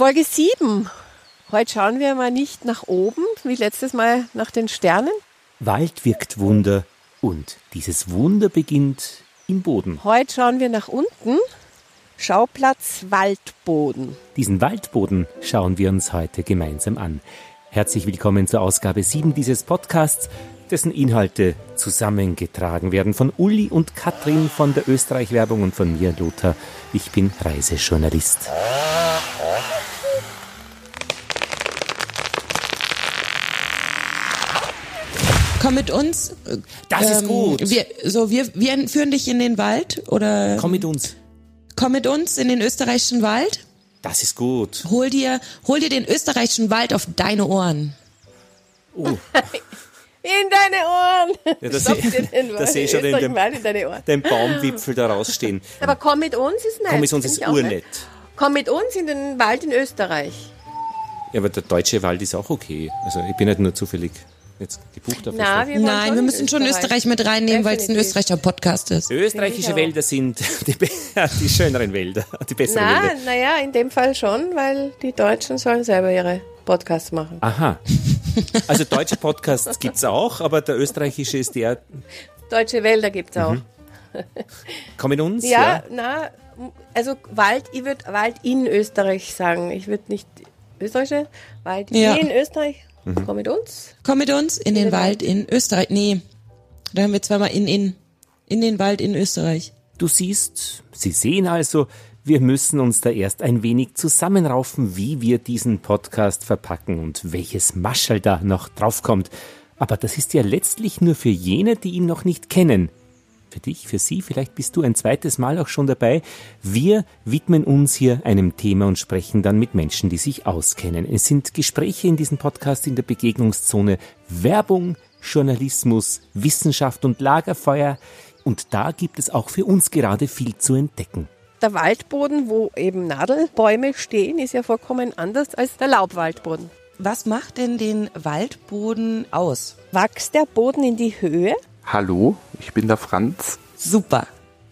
Folge 7. Heute schauen wir mal nicht nach oben, wie letztes Mal nach den Sternen. Wald wirkt Wunder und dieses Wunder beginnt im Boden. Heute schauen wir nach unten. Schauplatz Waldboden. Diesen Waldboden schauen wir uns heute gemeinsam an. Herzlich willkommen zur Ausgabe 7 dieses Podcasts, dessen Inhalte zusammengetragen werden von Uli und Katrin von der Österreich-Werbung und von mir, Lothar. Ich bin Reisejournalist. Komm mit uns. Das ist gut. Wir, so, wir, wir führen dich in den Wald oder Komm mit uns. komm mit uns in den österreichischen Wald. Das ist gut. Hol dir, hol dir den österreichischen Wald auf deine Ohren. Oh, In deine Ohren! Ja, das Stopf seh- dir den das seh ich schon in Österreich dem- Wald in deine Ohren. den Baumwipfel da rausstehen. Aber komm mit uns ist nett. Komm mit uns ist urnett. Komm mit uns in den Wald in Österreich. Ja, aber der deutsche Wald ist auch okay. Also ich bin nicht nur zufällig jetzt gebucht auf Na, wir Nein, schon wir müssen schon Österreich mit reinnehmen, weil es ein österreichischer Podcast ist. Österreichische auch. Wälder sind die, die schöneren Wälder, die besseren Na, Wälder. naja, in dem Fall schon, weil die Deutschen sollen selber ihre Podcasts machen. Aha. Also deutsche Podcasts gibt's auch, aber der österreichische ist der, Deutsche Wälder gibt's auch. Mhm. komm mit uns. Ja, na, also Wald, ich würde Wald in Österreich sagen. Ich würde nicht österreichische Wald Ja. in Österreich. Mhm. Komm mit uns. Komm mit uns in den den Wald in Österreich. Nee, da haben wir zweimal in, in, in den Wald in Österreich. Du siehst, Sie sehen also, wir müssen uns da erst ein wenig zusammenraufen, wie wir diesen Podcast verpacken und welches Maschall da noch draufkommt. Aber das ist ja letztlich nur für jene, die ihn noch nicht kennen. Für dich, für Sie, vielleicht bist du ein zweites Mal auch schon dabei. Wir widmen uns hier einem Thema und sprechen dann mit Menschen, die sich auskennen. Es sind Gespräche in diesem Podcast in der Begegnungszone, Werbung, Journalismus, Wissenschaft und Lagerfeuer. Und da gibt es auch für uns gerade viel zu entdecken. Der Waldboden, wo eben Nadelbäume stehen, ist ja vollkommen anders als der Laubwaldboden. Was macht denn den Waldboden aus? Wächst der Boden in die Höhe? Hallo, ich bin der Franz. Super.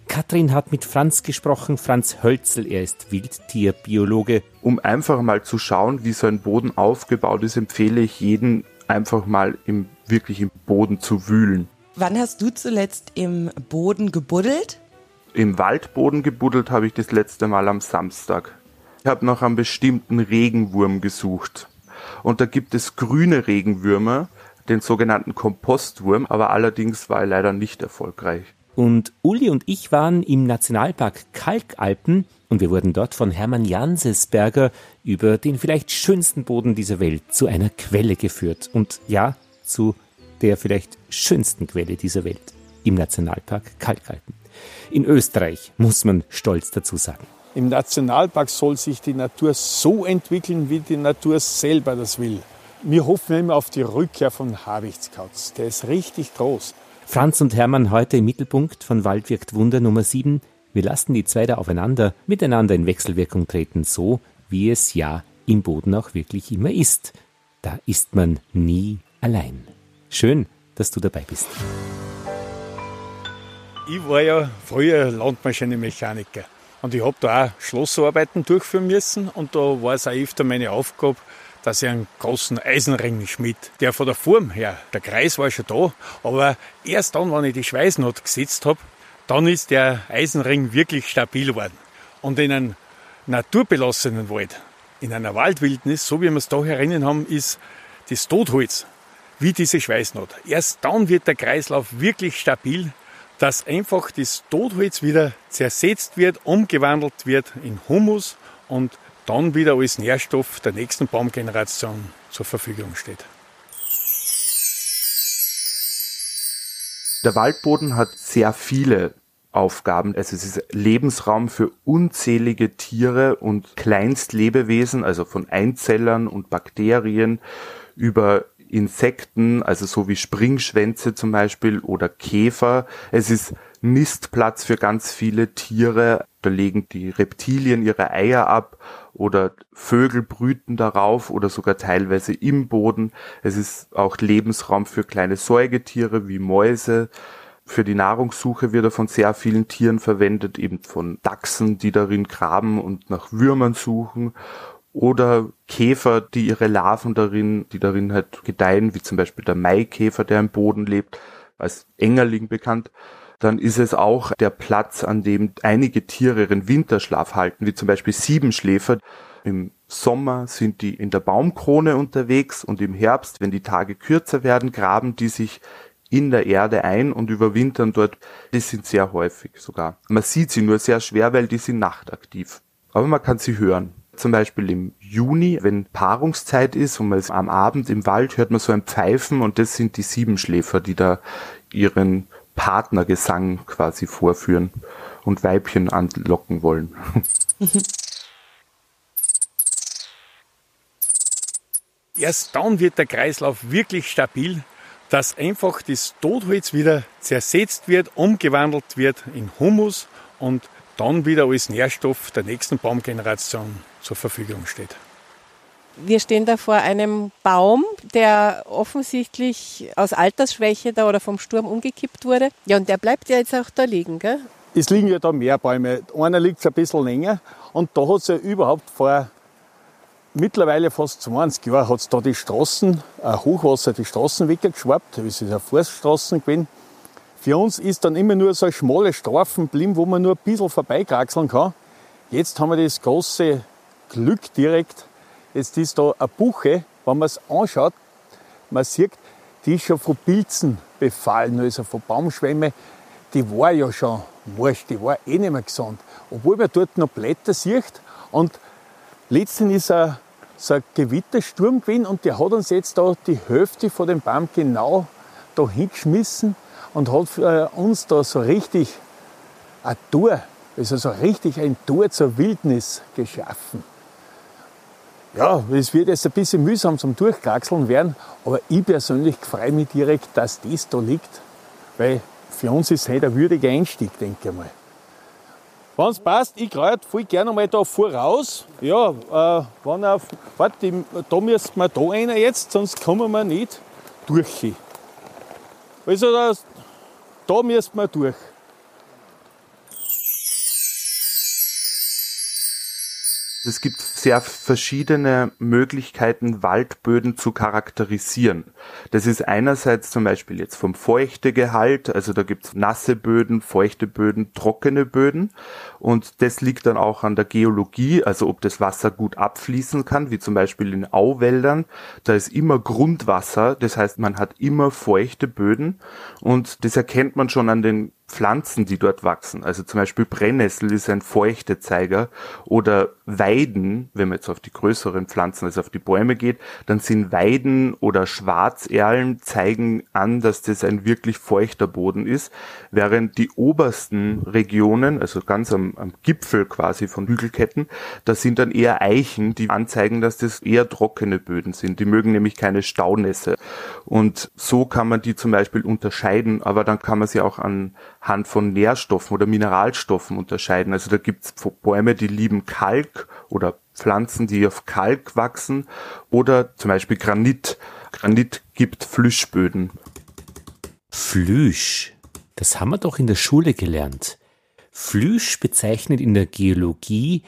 Katrin hat mit Franz gesprochen, Franz Hölzel, er ist Wildtierbiologe. Um einfach mal zu schauen, wie so ein Boden aufgebaut ist, empfehle ich jeden einfach mal im, wirklich im Boden zu wühlen. Wann hast du zuletzt im Boden gebuddelt? Im Waldboden gebuddelt habe ich das letzte Mal am Samstag. Ich habe nach einem bestimmten Regenwurm gesucht. Und da gibt es grüne Regenwürmer, den sogenannten Kompostwurm, aber allerdings war er leider nicht erfolgreich. Und Uli und ich waren im Nationalpark Kalkalpen und wir wurden dort von Hermann Jansesberger über den vielleicht schönsten Boden dieser Welt zu einer Quelle geführt. Und ja, zu der vielleicht schönsten Quelle dieser Welt im Nationalpark Kalkalpen. In Österreich muss man stolz dazu sagen. Im Nationalpark soll sich die Natur so entwickeln, wie die Natur selber das will. Wir hoffen immer auf die Rückkehr von Habichtskauz. Der ist richtig groß. Franz und Hermann heute im Mittelpunkt von Wald wirkt Wunder Nummer 7. Wir lassen die zwei da aufeinander, miteinander in Wechselwirkung treten, so wie es ja im Boden auch wirklich immer ist. Da ist man nie allein. Schön, dass du dabei bist. Ich war ja früher Landmaschinenmechaniker und ich habe da auch Schlossarbeiten durchführen müssen und da war es auch öfter meine Aufgabe, dass ich einen großen Eisenring schmied. Der von der Form her, der Kreis war schon da, aber erst dann, wenn ich die Schweißnaht gesetzt habe, dann ist der Eisenring wirklich stabil geworden. Und in einem naturbelassenen Wald, in einer Waldwildnis, so wie wir es da herinnen haben, ist das Totholz wie diese Schweißnaht. Erst dann wird der Kreislauf wirklich stabil, dass einfach das Totholz wieder zersetzt wird, umgewandelt wird in Humus und dann wieder als Nährstoff der nächsten Baumgeneration zur Verfügung steht. Der Waldboden hat sehr viele Aufgaben. Also es ist Lebensraum für unzählige Tiere und Kleinstlebewesen, also von Einzellern und Bakterien über Insekten, also so wie Springschwänze zum Beispiel oder Käfer. Es ist Nistplatz für ganz viele Tiere. Da legen die Reptilien ihre Eier ab oder Vögel brüten darauf oder sogar teilweise im Boden. Es ist auch Lebensraum für kleine Säugetiere wie Mäuse. Für die Nahrungssuche wird er von sehr vielen Tieren verwendet, eben von Dachsen, die darin graben und nach Würmern suchen oder Käfer, die ihre Larven darin, die darin halt gedeihen, wie zum Beispiel der Maikäfer, der im Boden lebt, als Engerling bekannt. Dann ist es auch der Platz, an dem einige Tiere ihren Winterschlaf halten, wie zum Beispiel Siebenschläfer. Im Sommer sind die in der Baumkrone unterwegs und im Herbst, wenn die Tage kürzer werden, graben die sich in der Erde ein und überwintern dort. Die sind sehr häufig sogar. Man sieht sie nur sehr schwer, weil die sind nachtaktiv. Aber man kann sie hören. Zum Beispiel im Juni, wenn Paarungszeit ist und man ist am Abend im Wald, hört man so ein Pfeifen und das sind die Siebenschläfer, die da ihren Partnergesang quasi vorführen und Weibchen anlocken wollen. Erst dann wird der Kreislauf wirklich stabil, dass einfach das Totholz wieder zersetzt wird, umgewandelt wird in Humus und dann wieder als Nährstoff der nächsten Baumgeneration zur Verfügung steht. Wir stehen da vor einem Baum, der offensichtlich aus Altersschwäche da oder vom Sturm umgekippt wurde. Ja, und der bleibt ja jetzt auch da liegen, gell? Es liegen ja da mehr Bäume. Einer liegt ein bisschen länger und da hat es ja überhaupt vor mittlerweile fast 20 Jahren hat da die Straßen, ein Hochwasser, die Straßen weggeschwappt. Es ist eine Forststraßen gewesen. Für uns ist dann immer nur so ein schmale Strafen geblieben, wo man nur ein bisschen vorbeikraxeln kann. Jetzt haben wir das große Glück direkt. Jetzt ist da eine Buche, wenn man es anschaut, man sieht, die ist schon von Pilzen befallen, also von Baumschwämme. Die war ja schon morsch, die war eh nicht mehr gesund. Obwohl man dort noch Blätter sieht. Und letztens ist ein, so ein Gewittersturm gewesen und der hat uns jetzt da die Hälfte von dem Baum genau da hingeschmissen und hat für uns da so richtig ein Tor, also so richtig ein Tor zur Wildnis geschaffen. Ja, es wird jetzt ein bisschen mühsam zum Durchkraxeln werden, aber ich persönlich freue mich direkt, dass das da liegt, weil für uns ist es halt ein würdiger Einstieg, denke ich mal. Wenn es passt, ich greife voll gerne mal da voraus. Ja, äh, wenn er, warte, da müssen wir da rein jetzt, sonst kommen wir nicht durch. Also da müssen wir durch. Es gibt sehr verschiedene Möglichkeiten, Waldböden zu charakterisieren. Das ist einerseits zum Beispiel jetzt vom Feuchtegehalt, also da gibt's nasse Böden, feuchte Böden, trockene Böden. Und das liegt dann auch an der Geologie, also ob das Wasser gut abfließen kann, wie zum Beispiel in Auwäldern. Da ist immer Grundwasser, das heißt, man hat immer feuchte Böden. Und das erkennt man schon an den Pflanzen, die dort wachsen. Also zum Beispiel Brennnessel ist ein Feuchtezeiger oder Weiden, wenn man jetzt auf die größeren Pflanzen, also auf die Bäume geht, dann sind Weiden oder Schwarzerlen zeigen an, dass das ein wirklich feuchter Boden ist, während die obersten Regionen, also ganz am, am Gipfel quasi von Hügelketten, da sind dann eher Eichen, die anzeigen, dass das eher trockene Böden sind. Die mögen nämlich keine Staunässe. Und so kann man die zum Beispiel unterscheiden, aber dann kann man sie auch an Hand von Nährstoffen oder Mineralstoffen unterscheiden. Also da gibt's Bäume, die lieben Kalk oder Pflanzen, die auf Kalk wachsen oder zum Beispiel Granit. Granit gibt Flüschböden. Flüsch, das haben wir doch in der Schule gelernt. Flüsch bezeichnet in der Geologie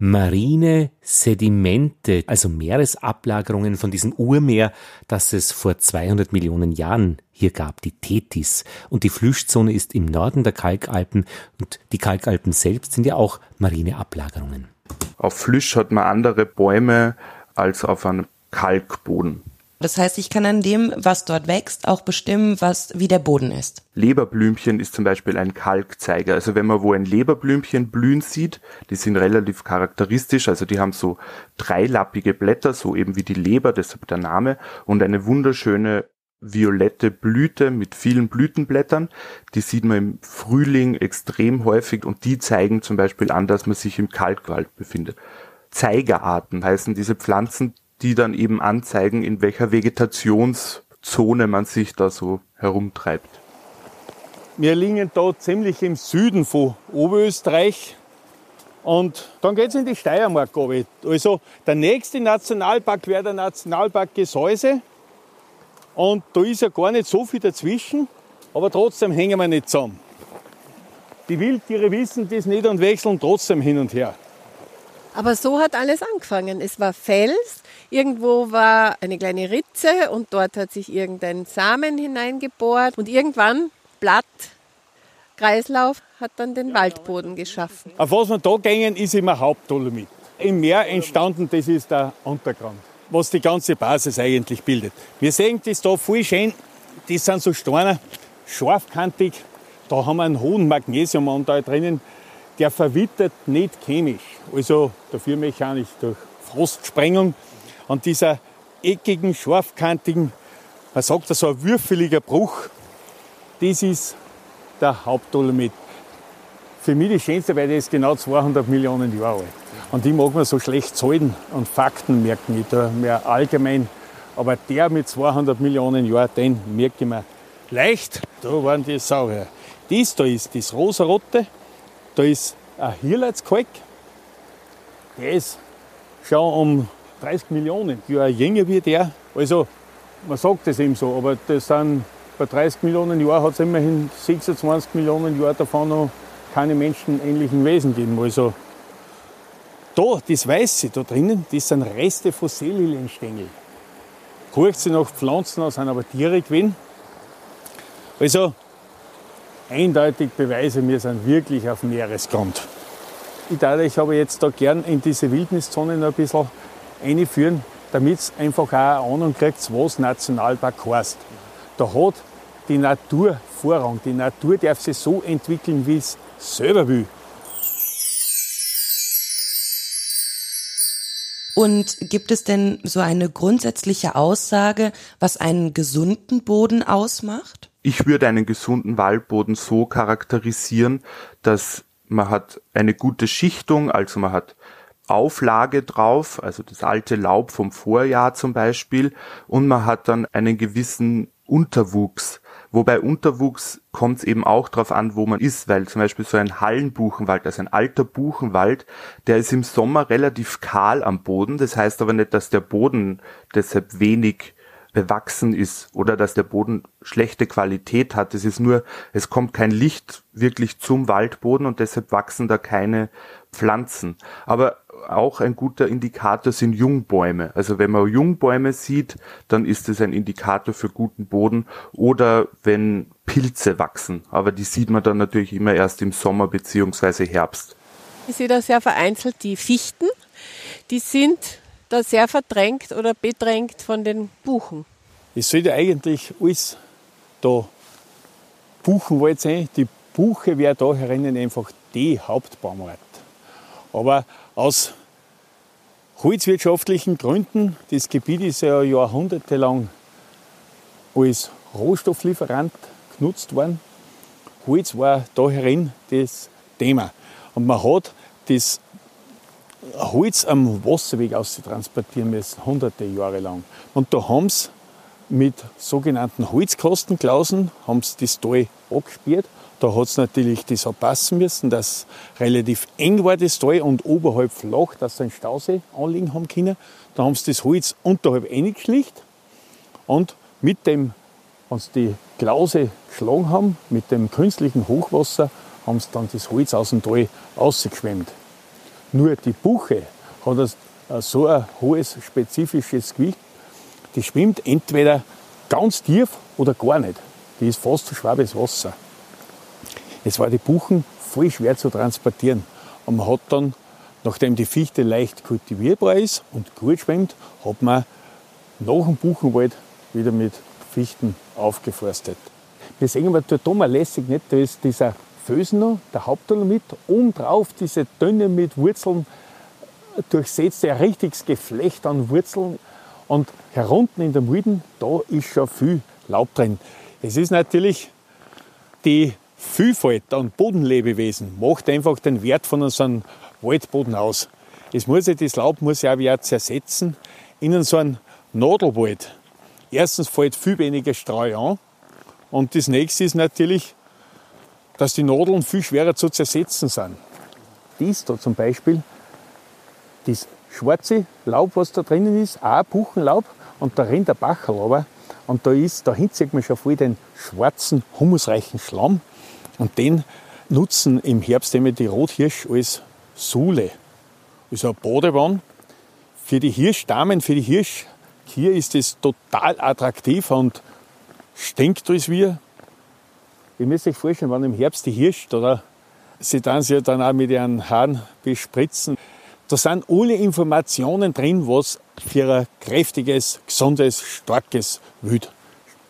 marine Sedimente, also Meeresablagerungen von diesem Urmeer, das es vor 200 Millionen Jahren hier gab, die Tethys. Und die Flüschzone ist im Norden der Kalkalpen und die Kalkalpen selbst sind ja auch marine Ablagerungen. Auf Flüsch hat man andere Bäume als auf einem Kalkboden. Das heißt, ich kann an dem, was dort wächst, auch bestimmen, was, wie der Boden ist. Leberblümchen ist zum Beispiel ein Kalkzeiger. Also wenn man wo ein Leberblümchen blühen sieht, die sind relativ charakteristisch. Also die haben so dreilappige Blätter, so eben wie die Leber, deshalb der Name, und eine wunderschöne violette Blüte mit vielen Blütenblättern. Die sieht man im Frühling extrem häufig und die zeigen zum Beispiel an, dass man sich im Kalkwald befindet. Zeigerarten heißen diese Pflanzen, die dann eben anzeigen, in welcher Vegetationszone man sich da so herumtreibt. Wir liegen da ziemlich im Süden von Oberösterreich und dann geht es in die Steiermark runter. Also der nächste Nationalpark wäre der Nationalpark Gesäuse und da ist ja gar nicht so viel dazwischen, aber trotzdem hängen wir nicht zusammen. Die Wildtiere wissen das nicht und wechseln trotzdem hin und her. Aber so hat alles angefangen. Es war Fels, irgendwo war eine kleine Ritze und dort hat sich irgendein Samen hineingebohrt und irgendwann Blatt, Kreislauf hat dann den Waldboden geschaffen. Auf was wir da gehen, ist immer Hauptdolomit. Im Meer entstanden, das ist der Untergrund, was die ganze Basis eigentlich bildet. Wir sehen das da voll schön, das sind so Steine, scharfkantig, da haben wir einen hohen Magnesiumanteil drinnen, der verwittert nicht chemisch, also dafür mechanisch durch Frostsprengung. Und dieser eckigen, scharfkantigen, man sagt so ein würfeliger Bruch, das ist der Hauptdolomit. Für mich das Schönste, weil der ist genau 200 Millionen Jahre alt. Und die mag man so schlecht Zahlen und Fakten merken. Ich tue mehr allgemein. Aber der mit 200 Millionen Jahren, den merke ich mir leicht. Da waren die Saurier. Dies da ist das rosarote, da ist ein Hirleitskalk. Der ist schon um 30 Millionen Jahre jünger wie der. Also, man sagt das eben so, aber das sind bei 30 Millionen Jahren hat es immerhin 26 Millionen Jahre davon noch keine menschenähnlichen Wesen gegeben. Also da, das Weiße da drinnen, das sind Reste. Guckt sie nach Pflanzen aus, sind aber Tiere gewesen. Also eindeutig Beweise, wir sind wirklich auf Meeresgrund. Ich darf euch aber jetzt da gern in diese Wildniszone noch ein bisschen einführen, damit ihr einfach auch eine Ahnung kriegt, was Nationalpark heißt. Da hat die Natur Vorrang. Die Natur darf sich so entwickeln, wie es selber will. Und gibt es denn so eine grundsätzliche Aussage, was einen gesunden Boden ausmacht? Ich würde einen gesunden Waldboden so charakterisieren, dass man hat eine gute Schichtung, also man hat Auflage drauf, also das alte Laub vom Vorjahr zum Beispiel, und man hat dann einen gewissen Unterwuchs. Wobei Unterwuchs kommt es eben auch darauf an, wo man ist, weil zum Beispiel so ein Hallenbuchenwald, also ein alter Buchenwald, der ist im Sommer relativ kahl am Boden. Das heißt aber nicht, dass der Boden deshalb wenig bewachsen ist oder dass der Boden schlechte Qualität hat. Es ist nur, es kommt kein Licht wirklich zum Waldboden und deshalb wachsen da keine Pflanzen. Aber auch ein guter Indikator sind Jungbäume. Also wenn man Jungbäume sieht, dann ist es ein Indikator für guten Boden oder wenn Pilze wachsen. Aber die sieht man dann natürlich immer erst im Sommer beziehungsweise Herbst. Ich sehe da sehr vereinzelt die Fichten. Die sind da sehr verdrängt oder bedrängt von den Buchen. Es sollte eigentlich alles da Buchenwald sein. Die Buche wäre da herinnen einfach die Hauptbaumart. Aber aus holzwirtschaftlichen Gründen, das Gebiet ist ja jahrhundertelang als Rohstofflieferant genutzt worden. Holz war da herin das Thema. Und man hat das Holz am Wasserweg transportieren müssen, hunderte Jahre lang. Und da haben sie mit sogenannten Holzkostenklausen haben sie das Tal abgespielt da hat es natürlich das auch passen müssen, dass relativ eng war das Tal und oberhalb flach, dass sie einen Stausee anlegen haben können. Da haben sie das Holz unterhalb eingeschlicht und mit dem, wenn sie die Klause geschlagen haben, mit dem künstlichen Hochwasser, haben sie dann das Holz aus dem Tal ausgeschwemmt. Nur die Buche hat so ein hohes spezifisches Gewicht, die schwimmt entweder ganz tief oder gar nicht. Die ist fast so schwer wie das Wasser. Es war die Buchen voll schwer zu transportieren. Und man hat dann, nachdem die Fichte leicht kultivierbar ist und gut schwimmt, hat man nach dem Buchenwald wieder mit Fichten aufgeforstet. Wir sehen aber dort mal lässig nicht, da ist dieser Fösen noch, der Hauptdolomit, oben drauf diese dünne mit Wurzeln durchsetzte, ein richtiges Geflecht an Wurzeln. Und herunten in der Mulden, da ist schon viel Laub drin. Es ist natürlich die Vielfalt an Bodenlebewesen macht einfach den Wert von unserem Waldboden aus. Es muss ja, das Laub muss ja auch wieder zersetzen in so einem Nadelwald. Erstens fällt viel weniger Streu an und das nächste ist natürlich, dass die Nadeln viel schwerer zu zersetzen sind. Dies da zum Beispiel, das schwarze Laub, was da drinnen ist, auch Buchenlaub und da rennt der Bachel aber und da ist, dahin sieht man schon voll den schwarzen, humusreichen Schlamm und den nutzen im Herbst immer die Rothirsch als Sule. ist eine Badewand. Für die Hirschdamen, für die Hirschkühe ist das total attraktiv und stinkt alles wie. Ihr müsst euch vorstellen, wenn im Herbst die Hirsch oder sie dann sie dann auch mit ihren Haaren bespritzen. Da sind alle Informationen drin, was für ein kräftiges, gesundes, starkes Wild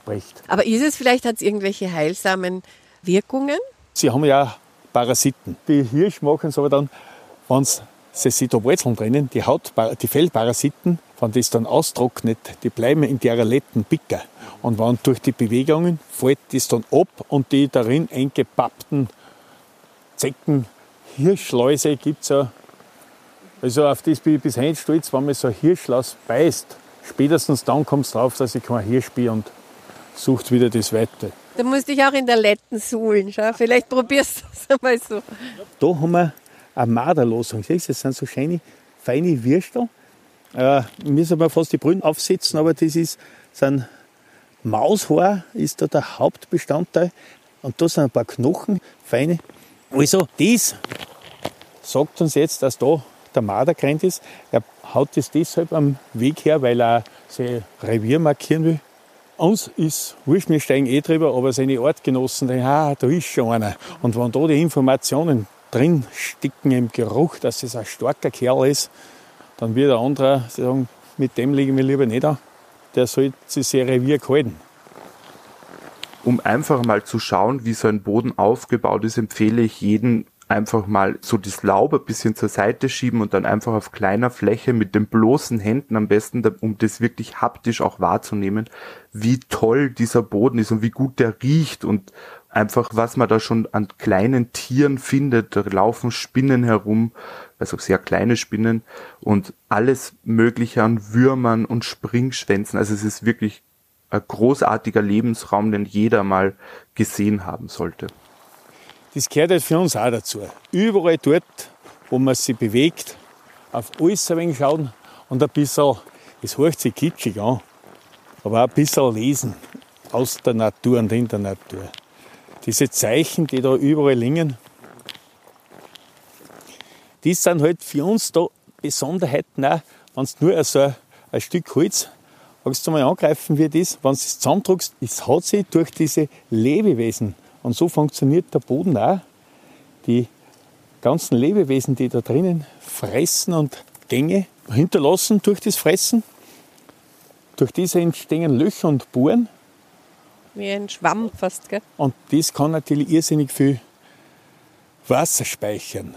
spricht. Aber ist es vielleicht, hat es irgendwelche heilsamen Wirkungen? Sie haben ja Parasiten. Die Hirsch machen es aber dann, wenn sie sich da Wurzeln drinnen, die Haut, die Fellparasiten, wenn das dann austrocknet, die bleiben in der Letten bicker. Und wenn durch die Bewegungen fällt das dann ab und die darin eingepappten Zecken, Hirschläuse gibt es ja. Also auf das bin ich bis heute stolz, wenn man so ein Hirschlaus beißt. Spätestens dann kommt es drauf, dass ich kein Hirsch bin und sucht wieder das Weite. Da musst du dich auch in der Letten suhlen. Schau. Vielleicht probierst du es einmal so. Da haben wir eine Marderlosung. Siehst du, das sind so schöne, feine Würstel. Äh, müssen wir fast die Brühen aufsetzen, aber das ist, sind Maushaar ist da der Hauptbestandteil. Und da sind ein paar Knochen, feine. Also, das sagt uns jetzt, dass da der Marder gerannt ist. Er haut das deshalb am Weg her, weil er sein Revier markieren will. Uns ist wurscht, wir steigen eh drüber, aber seine Artgenossen denken, ah, da ist schon einer. Und wenn da die Informationen drin sticken im Geruch, dass es ein starker Kerl ist, dann wird der andere sagen, mit dem legen wir lieber nicht an. Der sollte sich sein Revier halten. Um einfach mal zu schauen, wie so ein Boden aufgebaut ist, empfehle ich jeden einfach mal so das Laub ein bisschen zur Seite schieben und dann einfach auf kleiner Fläche mit den bloßen Händen am besten, um das wirklich haptisch auch wahrzunehmen, wie toll dieser Boden ist und wie gut der riecht und einfach was man da schon an kleinen Tieren findet. Da laufen Spinnen herum, also sehr kleine Spinnen und alles mögliche an Würmern und Springschwänzen. Also es ist wirklich ein großartiger Lebensraum, den jeder mal gesehen haben sollte. Das gehört halt für uns auch dazu. Überall dort, wo man sich bewegt, auf alles ein wenig schauen und ein bisschen, es hört sich kitschig an, aber auch ein bisschen lesen aus der Natur und in der Natur. Diese Zeichen, die da überall liegen, die sind halt für uns da Besonderheiten auch, wenn es nur so ein, Stück Holz Magst du mal angreifen, wie das, wenn du es zusammendrückst, es hat sich durch diese Lebewesen und so funktioniert der Boden auch. Die ganzen Lebewesen, die da drinnen fressen und Gänge hinterlassen durch das Fressen. Durch diese entstehen Löcher und Bohren. Wie ein Schwamm fast, gell? Und das kann natürlich irrsinnig viel Wasser speichern.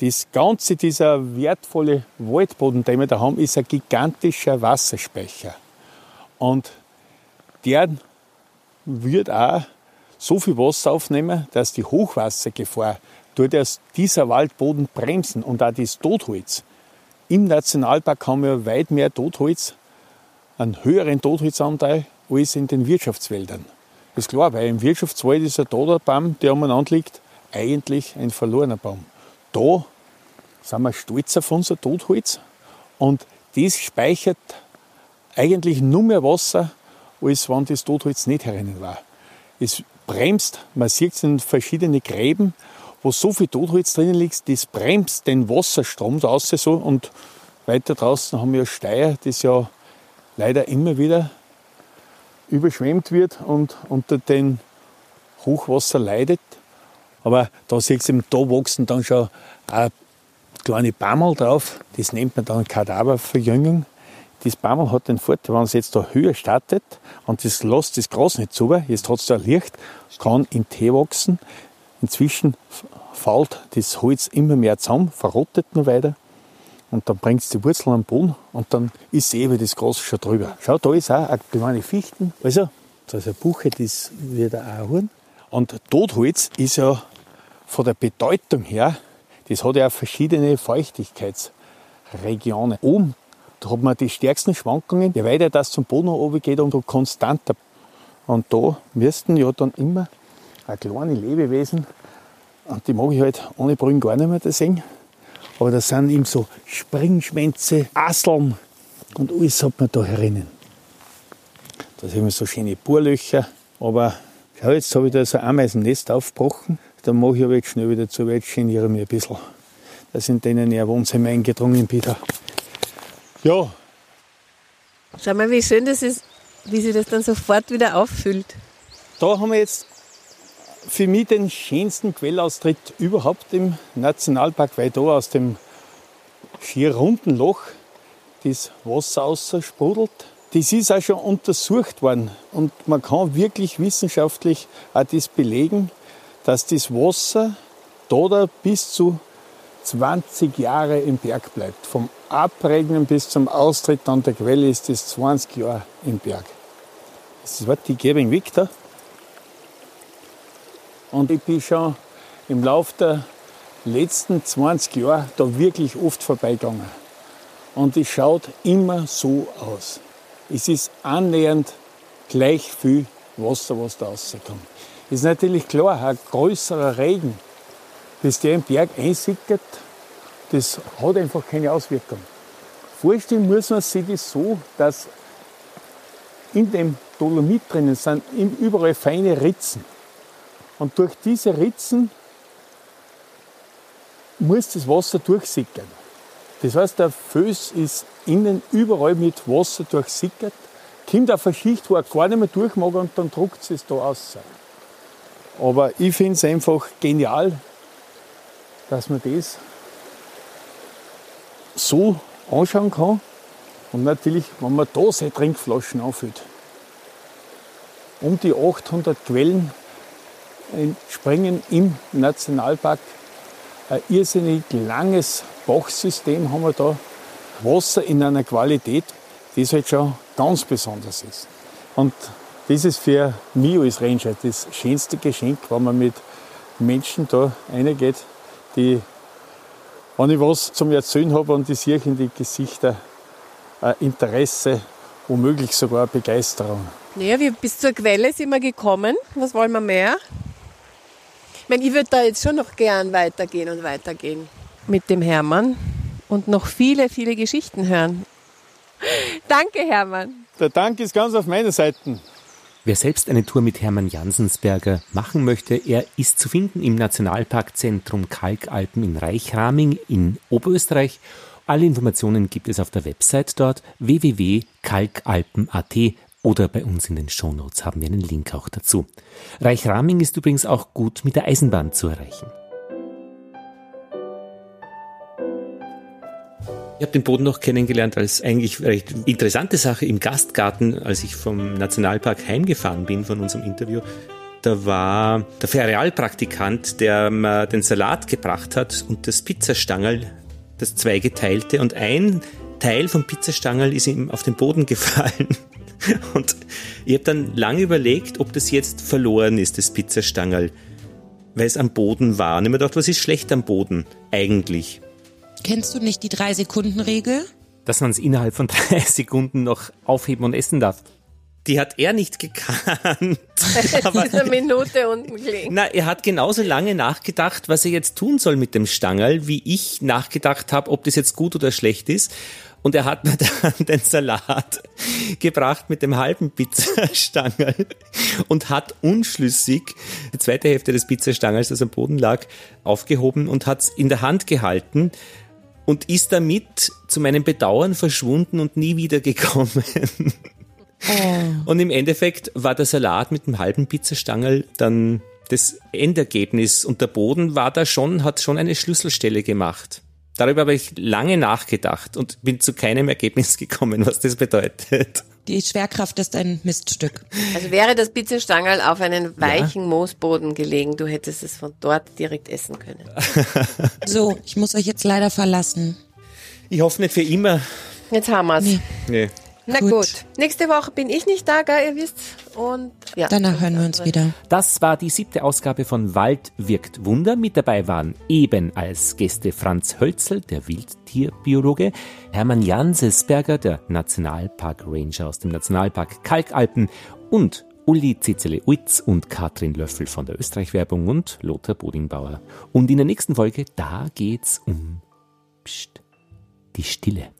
Das ganze, dieser wertvolle Waldboden, den wir da haben, ist ein gigantischer Wasserspeicher. Und der wird auch so viel Wasser aufnehmen, dass die Hochwassergefahr durch das, dieser Waldboden bremsen und auch das Totholz. Im Nationalpark haben wir weit mehr Totholz, einen höheren Totholzanteil als in den Wirtschaftswäldern. Das ist klar, weil im Wirtschaftswald ist ein toter Baum, der umeinander liegt, eigentlich ein verlorener Baum. Da sind wir stolz auf unser Totholz und das speichert eigentlich nur mehr Wasser, als wenn das Totholz nicht herinnen war. Es bremst, man sieht es in verschiedenen Gräben, wo so viel Totholz drinnen liegt, das bremst den Wasserstrom raus so und weiter draußen haben wir Steier, das ja leider immer wieder überschwemmt wird und unter dem Hochwasser leidet. Aber da sieht eben, da wachsen dann schon kleine Bäume drauf. Das nennt man dann Kadaververjüngung. Das Baumel hat den Vorteil, wenn es jetzt da höher startet und das lässt das Gras nicht zu, jetzt hat es da Licht, kann in Tee wachsen. Inzwischen fällt das Holz immer mehr zusammen, verrottet nur weiter und dann bringt es die Wurzeln am Boden und dann ist eben das Gras schon drüber. Schau, da ist auch eine kleine Fichten. Also, da ist eine Buche, das wird auch Horn. Und Totholz ist ja von der Bedeutung her, das hat ja verschiedene Feuchtigkeitsregionen. Oben da hat man die stärksten Schwankungen. Je weiter das zum Boden oben geht, umso konstanter. Und da müssten ja dann immer ein kleine Lebewesen, und die mag ich halt ohne Brühen gar nicht mehr sehen. Aber da sind eben so Springschwänze, Asseln und alles hat man da herinnen. Da sind so schöne Bohrlöcher. Aber schau, jetzt habe ich da so ein Ameisennest aufgebrochen. Da mache ich aber jetzt schnell wieder zu, weil jetzt geniere mich ein bisschen. dass in denen ihr Wohnzimmer eingedrungen bin. Ja, Schau mal, wie schön das ist, wie sich das dann sofort wieder auffüllt. da haben wir jetzt für mich den schönsten Quellaustritt überhaupt im Nationalpark, weil da aus dem schier runden Loch das Wasser aussprudelt. Das ist auch schon untersucht worden und man kann wirklich wissenschaftlich auch das belegen, dass das Wasser da, da bis zu 20 Jahre im Berg bleibt. Vom Abregnen bis zum Austritt an der Quelle ist das 20 Jahre im Berg. Das wird die weg da. Und ich bin schon im Laufe der letzten 20 Jahre da wirklich oft vorbeigegangen. Und es schaut immer so aus. Es ist annähernd gleich viel Wasser, was da rauskommt. Ist natürlich klar, ein größerer Regen, bis der im Berg einsickert, das hat einfach keine Auswirkung. Vorstellen muss man sich das so, dass in dem Dolomit drinnen sind überall feine Ritzen. Und durch diese Ritzen muss das Wasser durchsickern. Das heißt, der Föß ist innen überall mit Wasser durchsickert, kommt auf eine Schicht, wo er gar nicht mehr durch mag und dann druckt es da aus. Aber ich finde es einfach genial, dass man das so anschauen kann. Und natürlich, wenn man da seine Trinkflaschen anfüllt. Um die 800 Quellen springen im Nationalpark. Ein irrsinnig langes Bachsystem haben wir da. Wasser in einer Qualität, das halt schon ganz besonders ist. Und das ist für mich als Ranger das schönste Geschenk, wenn man mit Menschen da reingeht, die, wenn ich was zum Erzählen habe und ich sehe in die Gesichter ein Interesse, womöglich sogar Begeisterung. Naja, wir bis zur Quelle sind wir gekommen. Was wollen wir mehr? Ich meine, ich würde da jetzt schon noch gern weitergehen und weitergehen mit dem Hermann und noch viele, viele Geschichten hören. Danke, Hermann. Der Dank ist ganz auf meiner Seite. Wer selbst eine Tour mit Hermann Jansensberger machen möchte, er ist zu finden im Nationalparkzentrum Kalkalpen in Reichraming in Oberösterreich. Alle Informationen gibt es auf der Website dort www.kalkalpen.at oder bei uns in den Shownotes haben wir einen Link auch dazu. Reichraming ist übrigens auch gut mit der Eisenbahn zu erreichen. Ich habe den Boden noch kennengelernt als eigentlich recht interessante Sache im Gastgarten, als ich vom Nationalpark heimgefahren bin von unserem Interview. Da war der Ferialpraktikant, der mir den Salat gebracht hat und das Pizzastangerl, das zweigeteilte und ein Teil vom Pizzastangerl ist ihm auf den Boden gefallen. Und ich habe dann lange überlegt, ob das jetzt verloren ist, das Pizzastangerl, weil es am Boden war. Und ich habe mir gedacht, was ist schlecht am Boden eigentlich? Kennst du nicht die Drei-Sekunden-Regel? Dass man es innerhalb von drei Sekunden noch aufheben und essen darf. Die hat er nicht gekannt. Aber Diese Minute unten gelegen. Na, er hat genauso lange nachgedacht, was er jetzt tun soll mit dem Stangerl, wie ich nachgedacht habe, ob das jetzt gut oder schlecht ist. Und er hat mir dann den Salat gebracht mit dem halben Pizzastangerl und hat unschlüssig die zweite Hälfte des Pizzastangels, das am Boden lag, aufgehoben und hat es in der Hand gehalten und ist damit zu meinem Bedauern verschwunden und nie wieder gekommen. Oh. Und im Endeffekt war der Salat mit dem halben Pizzastangel dann das Endergebnis und der Boden war da schon, hat schon eine Schlüsselstelle gemacht. Darüber habe ich lange nachgedacht und bin zu keinem Ergebnis gekommen, was das bedeutet. Die Schwerkraft ist ein Miststück. Also wäre das Pizzastangerl auf einen weichen ja. Moosboden gelegen, du hättest es von dort direkt essen können. so, ich muss euch jetzt leider verlassen. Ich hoffe nicht für immer. Jetzt haben wir's. Nee. nee. Na gut. gut. Nächste Woche bin ich nicht da, gell, ihr wisst. Und ja. Danach hören wir uns wieder. Das war die siebte Ausgabe von Wald wirkt Wunder. Mit dabei waren eben als Gäste Franz Hölzel, der Wildtierbiologe, Hermann Jansesberger, der Nationalpark Ranger aus dem Nationalpark Kalkalpen und Uli Zizele-Uitz und Katrin Löffel von der Österreich-Werbung und Lothar Bodingbauer. Und in der nächsten Folge, da geht's um Psst, die Stille.